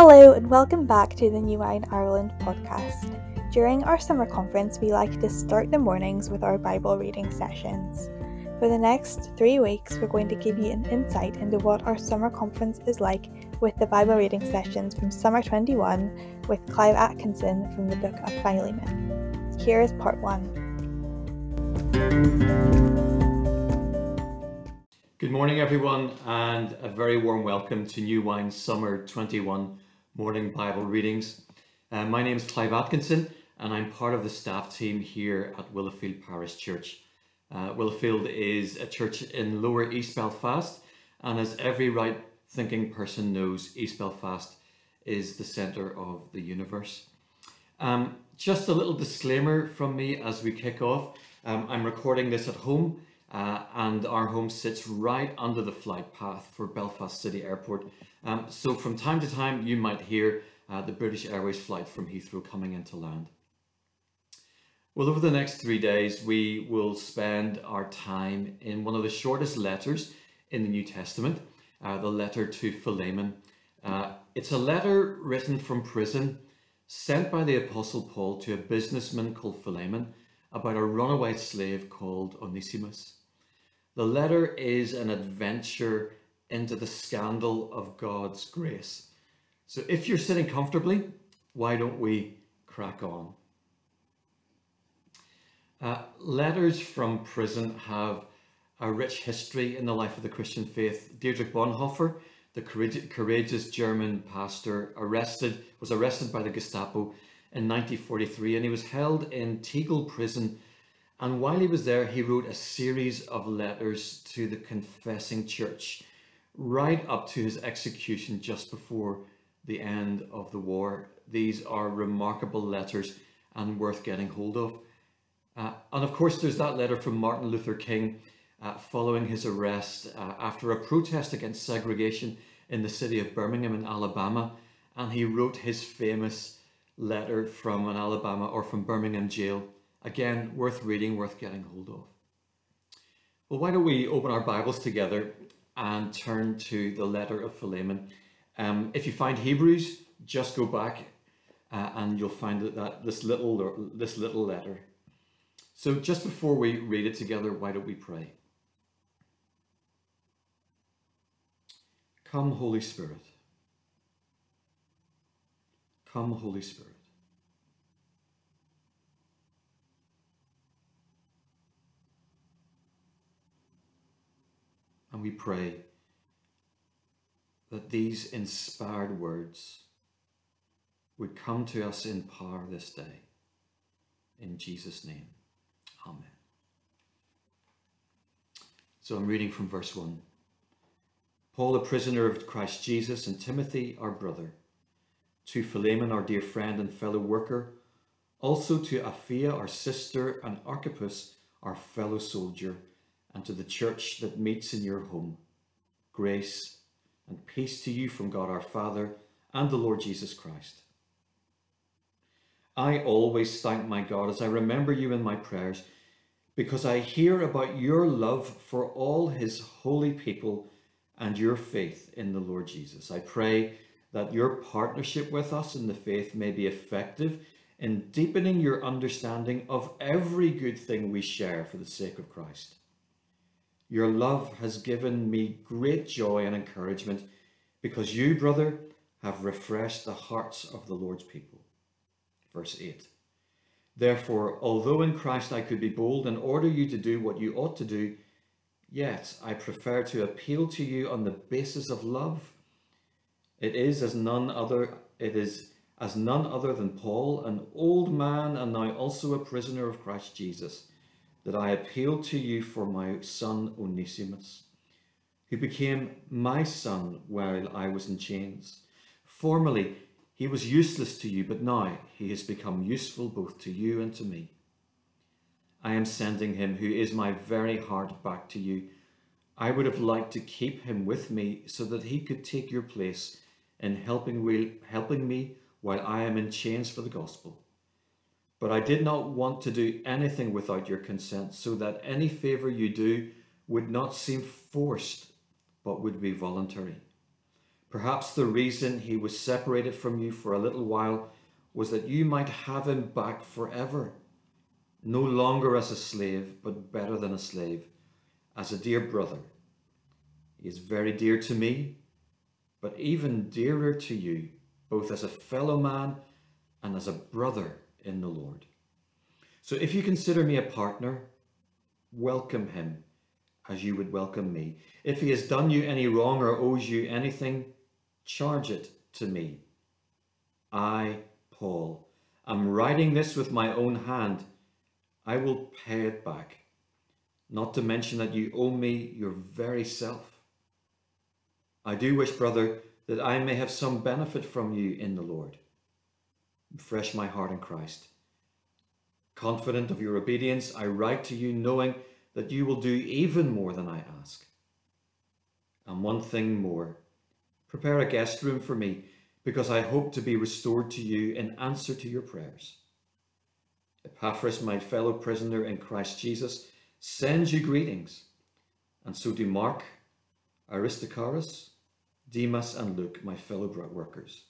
Hello, and welcome back to the New Wine Ireland podcast. During our summer conference, we like to start the mornings with our Bible reading sessions. For the next three weeks, we're going to give you an insight into what our summer conference is like with the Bible reading sessions from Summer 21 with Clive Atkinson from the book of Philemon. Here is part one. Good morning, everyone, and a very warm welcome to New Wine Summer 21 morning Bible readings. Uh, my name is Clive Atkinson, and I'm part of the staff team here at Willowfield Parish Church. Uh, Willowfield is a church in Lower East Belfast, and as every right thinking person knows, East Belfast is the centre of the universe. Um, just a little disclaimer from me as we kick off. Um, I'm recording this at home uh, and our home sits right under the flight path for Belfast City Airport. Um, so from time to time, you might hear uh, the British Airways flight from Heathrow coming into land. Well, over the next three days, we will spend our time in one of the shortest letters in the New Testament, uh, the letter to Philemon. Uh, it's a letter written from prison, sent by the Apostle Paul to a businessman called Philemon about a runaway slave called Onesimus. The letter is an adventure into the scandal of God's grace. So if you're sitting comfortably, why don't we crack on? Uh, letters from prison have a rich history in the life of the Christian faith. Dietrich Bonhoeffer, the courageous German pastor, arrested was arrested by the Gestapo in 1943 and he was held in Tegel prison and while he was there, he wrote a series of letters to the confessing church, right up to his execution just before the end of the war. These are remarkable letters and worth getting hold of. Uh, and of course, there's that letter from Martin Luther King uh, following his arrest uh, after a protest against segregation in the city of Birmingham in Alabama. And he wrote his famous letter from an Alabama or from Birmingham jail Again, worth reading, worth getting hold of. Well, why don't we open our Bibles together and turn to the letter of Philemon. Um, if you find Hebrews, just go back uh, and you'll find that, that this little this little letter. So just before we read it together, why don't we pray? Come, Holy Spirit. Come, Holy Spirit. And we pray that these inspired words would come to us in power this day. In Jesus' name, Amen. So I'm reading from verse 1. Paul, a prisoner of Christ Jesus, and Timothy, our brother, to Philemon, our dear friend and fellow worker, also to Apphia, our sister, and Archippus, our fellow soldier, and to the church that meets in your home. Grace and peace to you from God our Father and the Lord Jesus Christ. I always thank my God as I remember you in my prayers because I hear about your love for all his holy people and your faith in the Lord Jesus. I pray that your partnership with us in the faith may be effective in deepening your understanding of every good thing we share for the sake of Christ. Your love has given me great joy and encouragement because you, brother, have refreshed the hearts of the Lord's people. Verse 8. Therefore, although in Christ I could be bold and order you to do what you ought to do, yet I prefer to appeal to you on the basis of love. It is as none other it is as none other than Paul, an old man and now also a prisoner of Christ Jesus that I appeal to you for my son Onesimus, who became my son while I was in chains. Formerly he was useless to you, but now he has become useful both to you and to me. I am sending him, who is my very heart, back to you. I would have liked to keep him with me so that he could take your place in helping, helping me while I am in chains for the gospel. But I did not want to do anything without your consent, so that any favour you do would not seem forced, but would be voluntary. Perhaps the reason he was separated from you for a little while was that you might have him back forever, no longer as a slave, but better than a slave, as a dear brother. He is very dear to me, but even dearer to you, both as a fellow man and as a brother in the Lord. So if you consider me a partner, welcome him as you would welcome me. If he has done you any wrong or owes you anything, charge it to me. I, Paul, am writing this with my own hand. I will pay it back, not to mention that you owe me your very self. I do wish, brother, that I may have some benefit from you in the Lord. Refresh my heart in Christ. Confident of your obedience, I write to you knowing that you will do even more than I ask. And one thing more, prepare a guest room for me because I hope to be restored to you in answer to your prayers. Epaphras, my fellow prisoner in Christ Jesus, sends you greetings, and so do Mark, Aristarchus, Demas, and Luke, my fellow workers.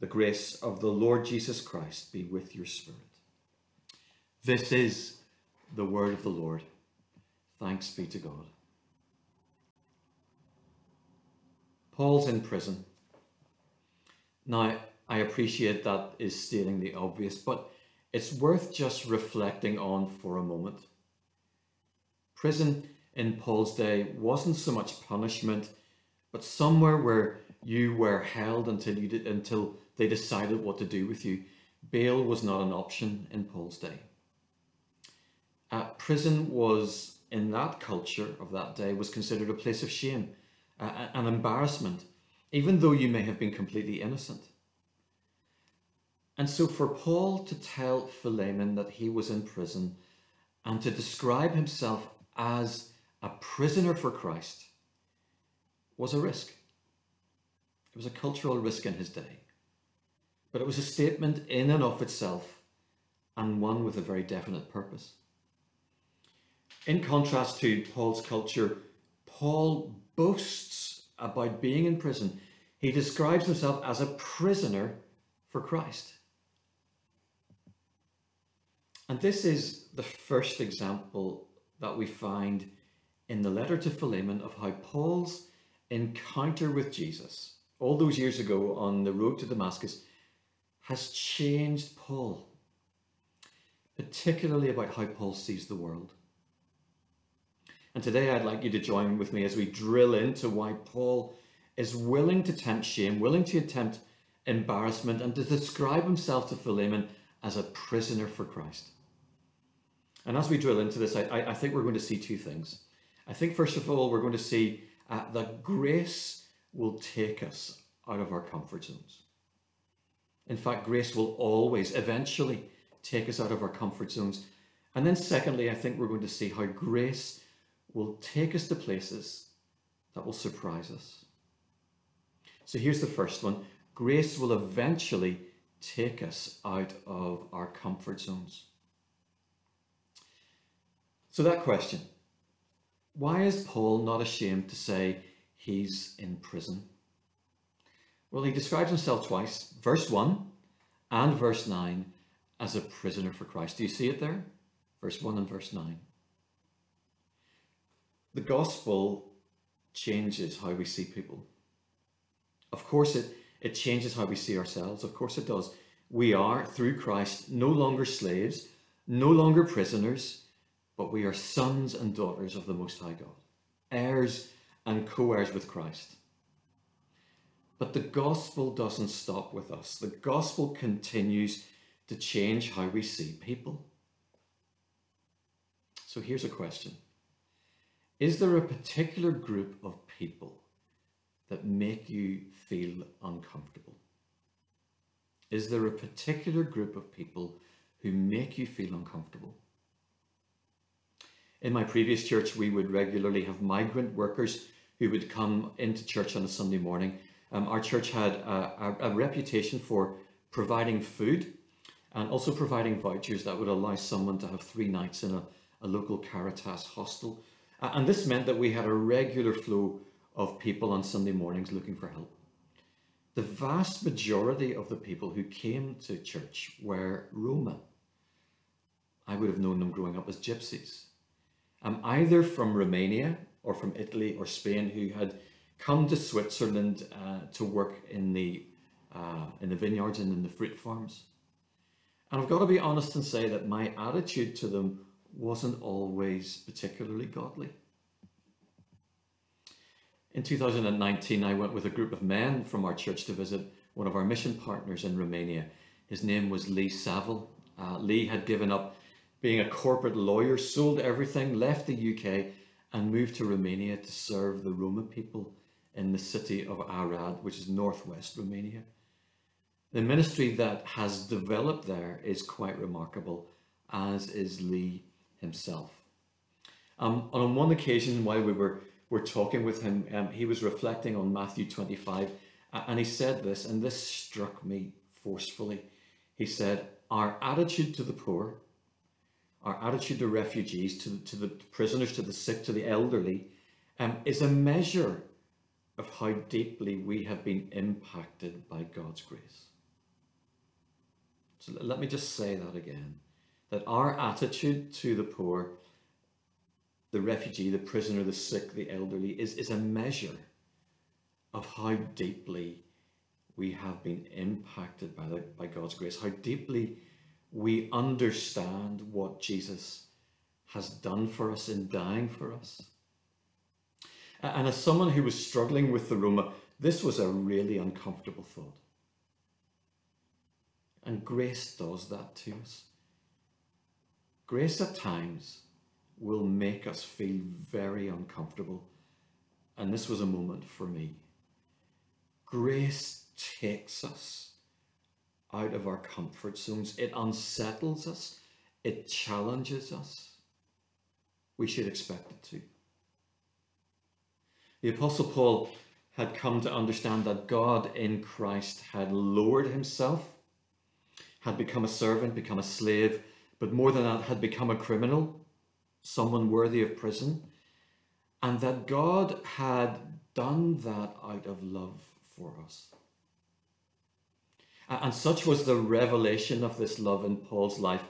The grace of the Lord Jesus Christ be with your spirit. This is the word of the Lord. Thanks be to God. Paul's in prison. Now, I appreciate that is stating the obvious, but it's worth just reflecting on for a moment. Prison in Paul's day wasn't so much punishment, but somewhere where you were held until you did, until they decided what to do with you. Bail was not an option in Paul's day. Uh, prison was, in that culture of that day, was considered a place of shame, uh, an embarrassment, even though you may have been completely innocent. And so for Paul to tell Philemon that he was in prison and to describe himself as a prisoner for Christ was a risk. It was a cultural risk in his day. But it was a statement in and of itself and one with a very definite purpose. In contrast to Paul's culture, Paul boasts about being in prison. He describes himself as a prisoner for Christ. And this is the first example that we find in the letter to Philemon of how Paul's encounter with Jesus all those years ago on the road to Damascus has changed Paul, particularly about how Paul sees the world. And today I'd like you to join with me as we drill into why Paul is willing to tempt shame, willing to attempt embarrassment, and to describe himself to Philemon as a prisoner for Christ. And as we drill into this, I, I think we're going to see two things. I think, first of all, we're going to see uh, grace will take us out of our comfort zones. In fact, grace will always, eventually, take us out of our comfort zones. And then, secondly, I think we're going to see how grace will take us to places that will surprise us. So here's the first one grace will eventually take us out of our comfort zones. So, that question why is Paul not ashamed to say he's in prison? Well, he describes himself twice, verse 1 and verse 9, as a prisoner for Christ. Do you see it there? Verse 1 and verse 9. The gospel changes how we see people. Of course, it, it changes how we see ourselves. Of course, it does. We are, through Christ, no longer slaves, no longer prisoners, but we are sons and daughters of the Most High God, heirs and co heirs with Christ. But the gospel doesn't stop with us, the gospel continues to change how we see people. So here's a question Is there a particular group of people that make you feel uncomfortable? Is there a particular group of people who make you feel uncomfortable? In my previous church, we would regularly have migrant workers who would come into church on a Sunday morning. Um, our church had a, a, a, reputation for providing food and also providing vouchers that would allow someone to have three nights in a, a local Caritas hostel. Uh, and this meant that we had a regular flow of people on Sunday mornings looking for help. the vast majority of the people who came to church were Roma. I would have known them growing up as gypsies, um, either from Romania or from Italy or Spain, who had come to Switzerland uh, to work in the uh, in the vineyards and in the fruit farms. And I've got to be honest and say that my attitude to them wasn't always particularly godly. In 2019, I went with a group of men from our church to visit one of our mission partners in Romania. His name was Lee Saville. Uh, Lee had given up being a corporate lawyer, sold everything, left the UK, and moved to Romania to serve the Roma people in the city of Arad, which is northwest Romania. The ministry that has developed there is quite remarkable, as is Lee himself. Um, on one occasion, while we were, were talking with him, um, he was reflecting on Matthew 25, and he said this, and this struck me forcefully. He said, Our attitude to the poor, our attitude to refugees, to, to the prisoners, to the sick, to the elderly, um, is a measure of how deeply we have been impacted by God's grace. So let me just say that again that our attitude to the poor, the refugee, the prisoner, the sick, the elderly is, is a measure of how deeply we have been impacted by, the, by God's grace, how deeply we understand what Jesus has done for us in dying for us. And as someone who was struggling with the Roma, this was a really uncomfortable thought. And grace does that to us. Grace at times will make us feel very uncomfortable. And this was a moment for me. Grace takes us out of our comfort zones, it unsettles us, it challenges us. We should expect it to. The Apostle Paul had come to understand that God in Christ had lowered himself had become a servant, become a slave, but more than that, had become a criminal, someone worthy of prison, and that God had done that out of love for us. And such was the revelation of this love in Paul's life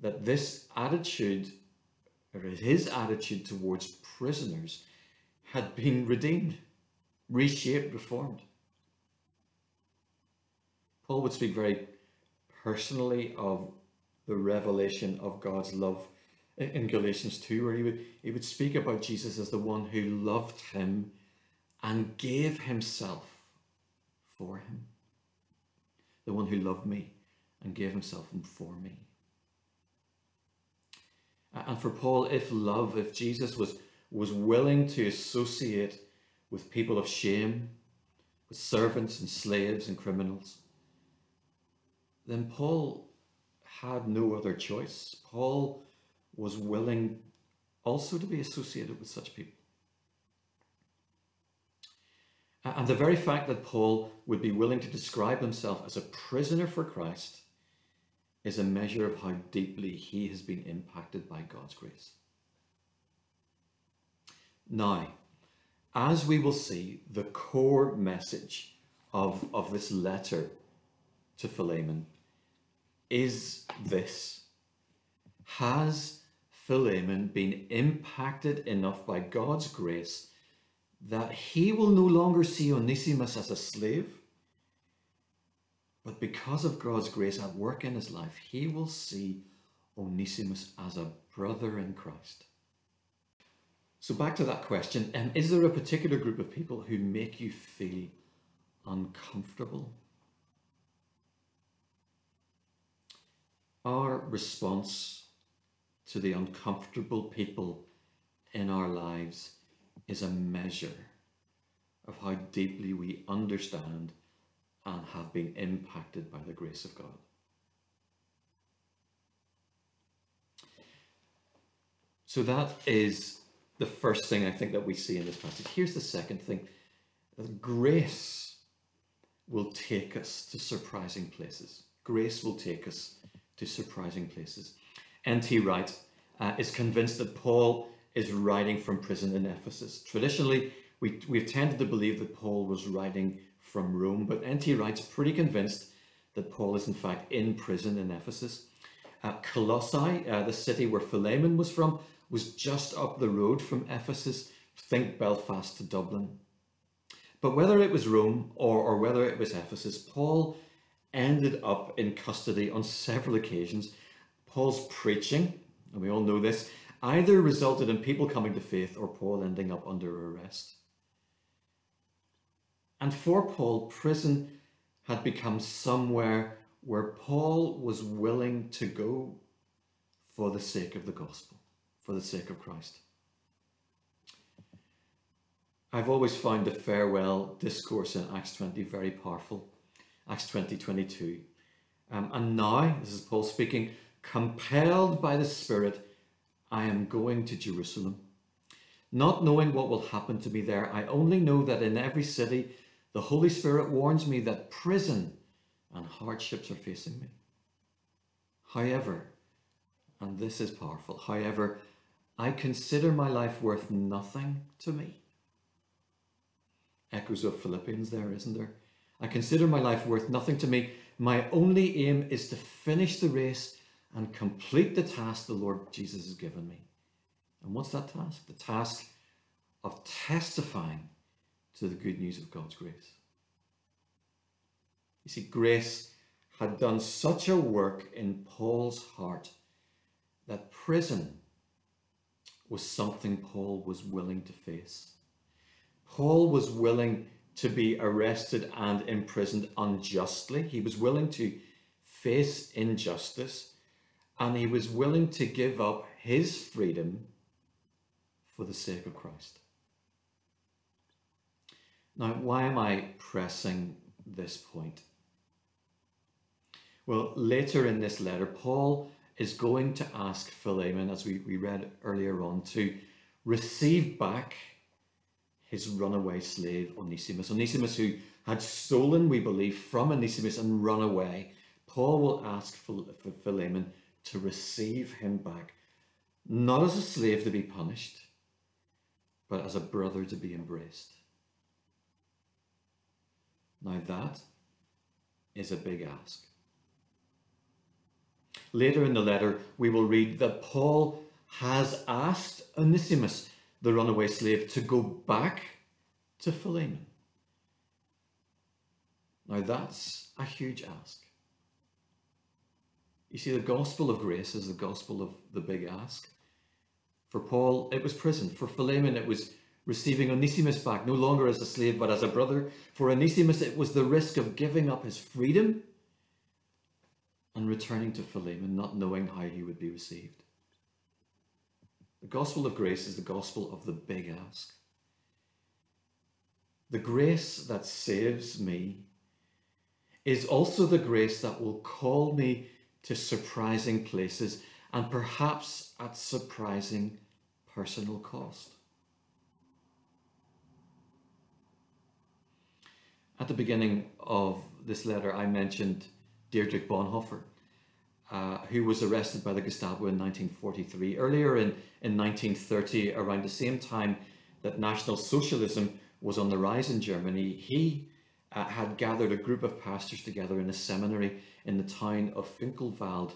that this attitude, or his attitude towards prisoners, had been redeemed, reshaped, reformed. Paul would speak very personally of the revelation of God's love in Galatians 2, where he would, he would speak about Jesus as the one who loved him and gave himself for him. The one who loved me and gave himself for me. And for Paul, if love, if Jesus was, was willing to associate with people of shame, with servants and slaves and criminals, then Paul had no other choice. Paul was willing also to be associated with such people. And the very fact that Paul would be willing to describe himself as a prisoner for Christ is a measure of how deeply he has been impacted by God's grace. Now, as we will see, the core message of, of this letter to Philemon is this Has Philemon been impacted enough by God's grace that he will no longer see Onesimus as a slave? But because of God's grace at work in his life, he will see Onesimus as a brother in Christ. So, back to that question um, is there a particular group of people who make you feel uncomfortable? Our response to the uncomfortable people in our lives is a measure of how deeply we understand and have been impacted by the grace of God. So that is the first thing I think that we see in this passage. Here's the second thing grace will take us to surprising places. Grace will take us to surprising places. N.T. Wright uh, is convinced that Paul is writing from prison in Ephesus. Traditionally, we, we've tended to believe that Paul was writing from Rome, but N.T. Wright's pretty convinced that Paul is in fact in prison in Ephesus. Uh, Colossae, uh, the city where Philemon was from, was just up the road from Ephesus. Think Belfast to Dublin. But whether it was Rome or, or whether it was Ephesus, Paul ended up in custody on several occasions. Paul's preaching, and we all know this, either resulted in people coming to faith or Paul ending up under arrest. And for Paul, prison had become somewhere where Paul was willing to go for the sake of the gospel, for the sake of Christ. I've always found the farewell discourse in Acts 20 very powerful. Acts 20 22. Um, and now, this is Paul speaking, compelled by the Spirit, I am going to Jerusalem. Not knowing what will happen to me there, I only know that in every city the Holy Spirit warns me that prison and hardships are facing me. However, and this is powerful, however, I consider my life worth nothing to me echoes of Philippians there, isn't there? I consider my life worth nothing to me. My only aim is to finish the race and complete the task the Lord Jesus has given me. And what's that task? The task of testifying to the good news of God's grace. You see, grace had done such a work in Paul's heart that prison was something Paul was willing to face. Paul was willing to be arrested and imprisoned unjustly. He was willing to face injustice and he was willing to give up his freedom for the sake of Christ. Now, why am I pressing this point? Well, later in this letter, Paul is going to ask Philemon, as we, we read earlier on, to receive back his runaway slave Onesimus. Onesimus, who had stolen, we believe, from Onesimus and run away. Paul will ask Philemon to receive him back, not as a slave to be punished, but as a brother to be embraced. Now that is a big ask. Later in the letter, we will read that Paul has asked Onesimus the runaway slave to go back to Philemon. Now that's a huge ask. You see, the gospel of grace is the gospel of the big ask. For Paul, it was prison. For Philemon, it was receiving Onesimus back, no longer as a slave, but as a brother. For Onesimus, it was the risk of giving up his freedom and returning to Philemon, not knowing how he would be received. The gospel of grace is the gospel of the big ask. The grace that saves me is also the grace that will call me to surprising places and perhaps at surprising personal cost. At the beginning of this letter, I mentioned Dietrich Bonhoeffer. Uh, who was arrested by the Gestapo in 1943. Earlier in, in 1930, around the same time that National Socialism was on the rise in Germany, he uh, had gathered a group of pastors together in a seminary in the town of Finkenwalde.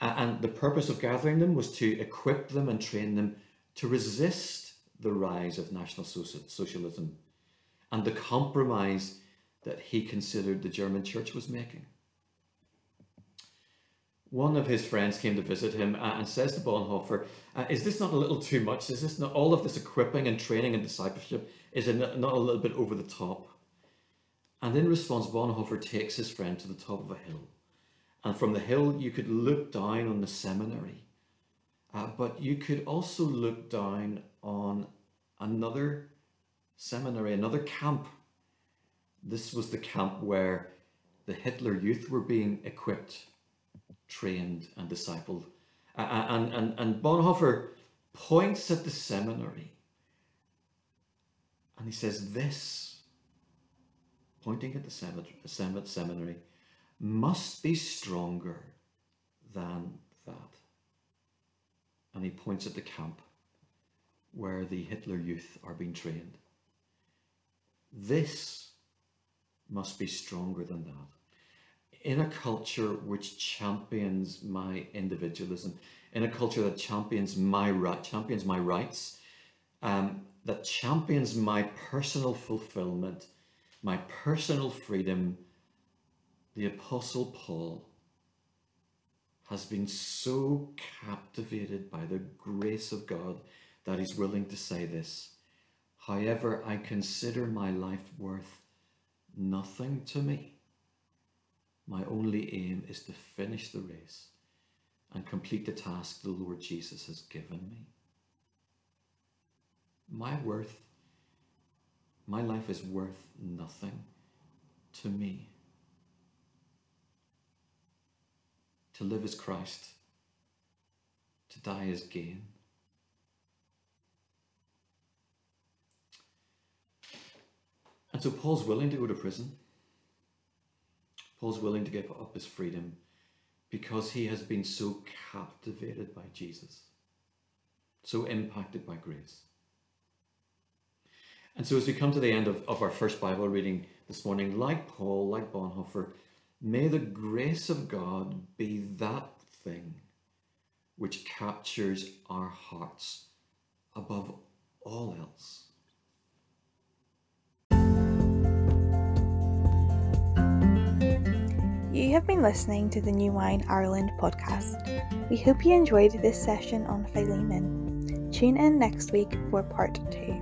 Uh, and the purpose of gathering them was to equip them and train them to resist the rise of National Socialism and the compromise that he considered the German church was making one of his friends came to visit him uh, and says to Bonhoeffer, uh, is this not a little too much? Is this not all of this equipping and training and discipleship? Is it not a little bit over the top? And in response, Bonhoeffer takes his friend to the top of a hill. And from the hill, you could look down on the seminary. Uh, but you could also look down on another seminary, another camp. This was the camp where the Hitler youth were being equipped trained and discipled. And, and, and Bonhoeffer points at the seminary and he says, This, pointing at the seminary, must be stronger than that. And he points at the camp where the Hitler youth are being trained. this must be stronger than that. In a culture which champions my individualism, in a culture that champions my right, champions my rights, um, that champions my personal fulfillment, my personal freedom, the Apostle Paul has been so captivated by the grace of God that he's willing to say this. However, I consider my life worth nothing to me. My only aim is to finish the race and complete the task the Lord Jesus has given me. My worth, my life is worth nothing to me. To live as Christ, to die as gain. And so Paul's willing to go to prison. Paul's willing to give up his freedom because he has been so captivated by Jesus, so impacted by grace. And so, as we come to the end of, of our first Bible reading this morning, like Paul, like Bonhoeffer, may the grace of God be that thing which captures our hearts above all else. You have been listening to the New Wine Ireland podcast. We hope you enjoyed this session on Philemon. Tune in next week for part two.